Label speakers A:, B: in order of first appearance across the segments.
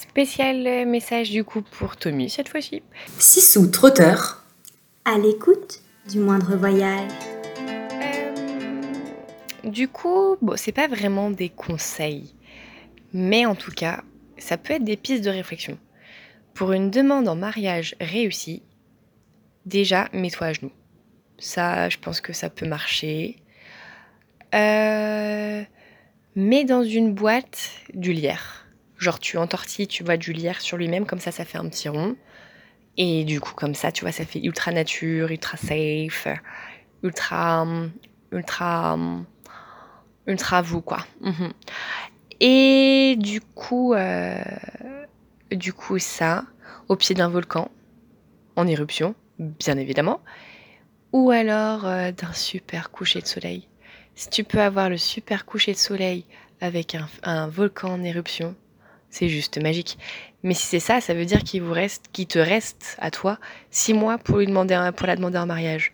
A: Spécial message du coup pour Tommy cette fois-ci.
B: Sissou trotteur, à l'écoute du moindre voyage.
A: Euh, du coup, bon, c'est pas vraiment des conseils, mais en tout cas, ça peut être des pistes de réflexion. Pour une demande en mariage réussie, déjà mets-toi à genoux. Ça, je pense que ça peut marcher. Euh, mets dans une boîte du lierre. Genre tu entortilles, tu vois, du lierre sur lui-même, comme ça, ça fait un petit rond. Et du coup, comme ça, tu vois, ça fait ultra nature, ultra safe, ultra, ultra, ultra vous, quoi. Mhm. Et du coup, euh, du coup, ça, au pied d'un volcan, en éruption, bien évidemment, ou alors euh, d'un super coucher de soleil. Si tu peux avoir le super coucher de soleil avec un, un volcan en éruption, c'est juste magique. Mais si c'est ça, ça veut dire qu'il vous reste, qu'il te reste à toi six mois pour lui demander, pour la demander en mariage.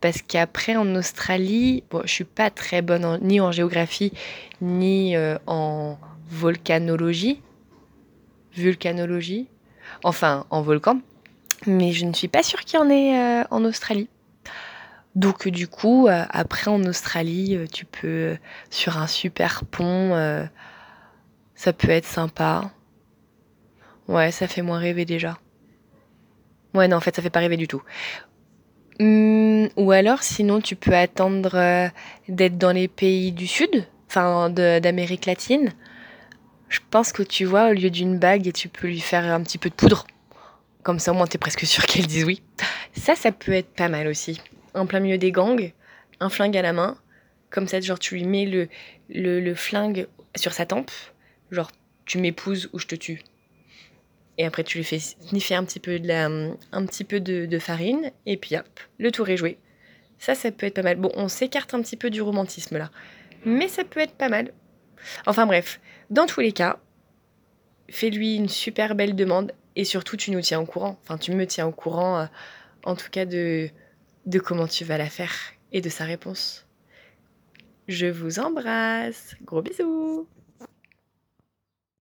A: Parce qu'après en Australie, bon, je suis pas très bonne ni en géographie ni euh, en volcanologie, vulcanologie, enfin en volcan. Mais je ne suis pas sûre qu'il y en ait euh, en Australie. Donc du coup, euh, après en Australie, tu peux sur un super pont ça peut être sympa. Ouais, ça fait moins rêver déjà. Ouais, non, en fait, ça fait pas rêver du tout. Hum, ou alors, sinon, tu peux attendre euh, d'être dans les pays du Sud, enfin d'Amérique latine. Je pense que tu vois, au lieu d'une bague, tu peux lui faire un petit peu de poudre. Comme ça, au moins, t'es presque sûr qu'elle dise oui. Ça, ça peut être pas mal aussi. En plein milieu des gangs, un flingue à la main. Comme ça, genre, tu lui mets le, le, le flingue sur sa tempe Genre, tu m'épouses ou je te tue. Et après, tu lui fais sniffer un petit peu de, farine, et puis hop, le tour est joué. Ça, ça peut être pas mal. Bon, on s'écarte un petit peu du romantisme là, mais ça peut être pas mal. Enfin bref, dans tous les cas, fais-lui une super belle demande, et surtout, tu nous tiens au courant. Enfin, tu me tiens au courant, euh, en tout cas, de, de comment tu vas la faire et de sa réponse. Je vous embrasse. Gros bisous